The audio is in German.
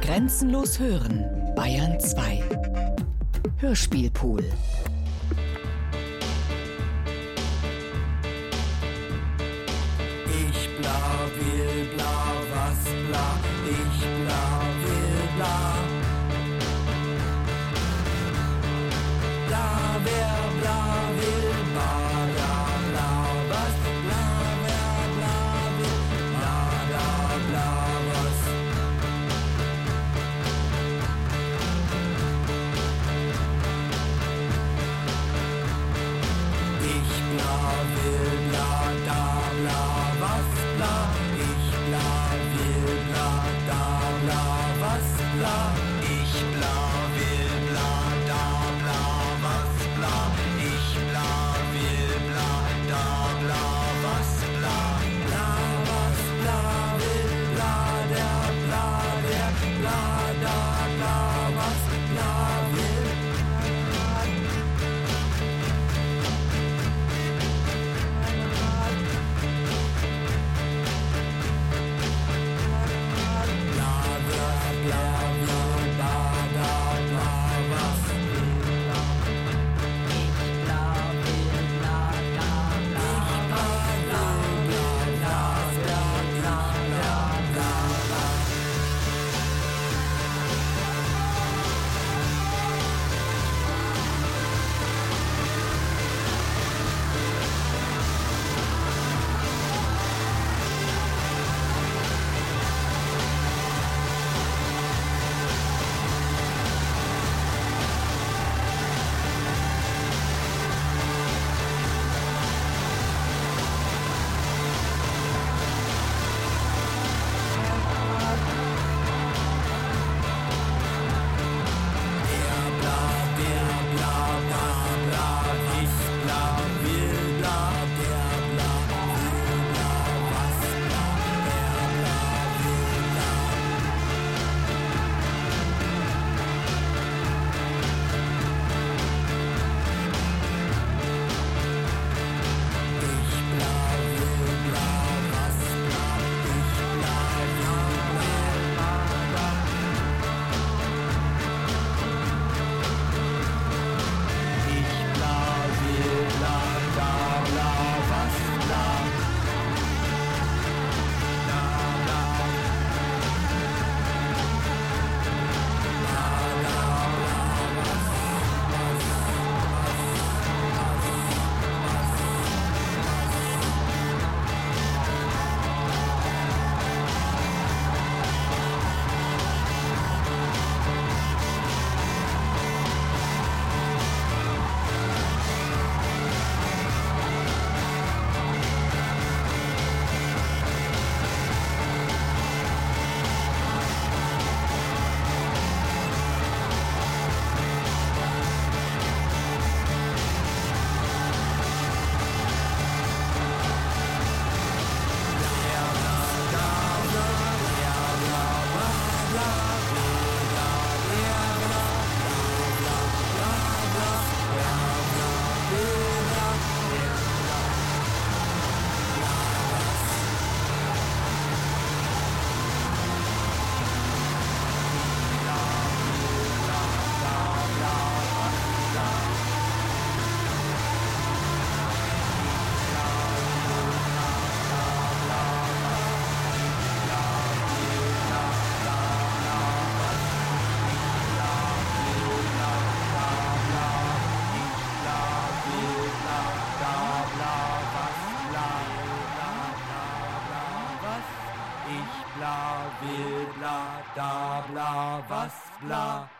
Grenzenlos hören, Bayern 2. Hörspielpool. Ich bla will bla was bla, ich bla will bla. Da wer bla Ich bla, will bla, da bla, was bla.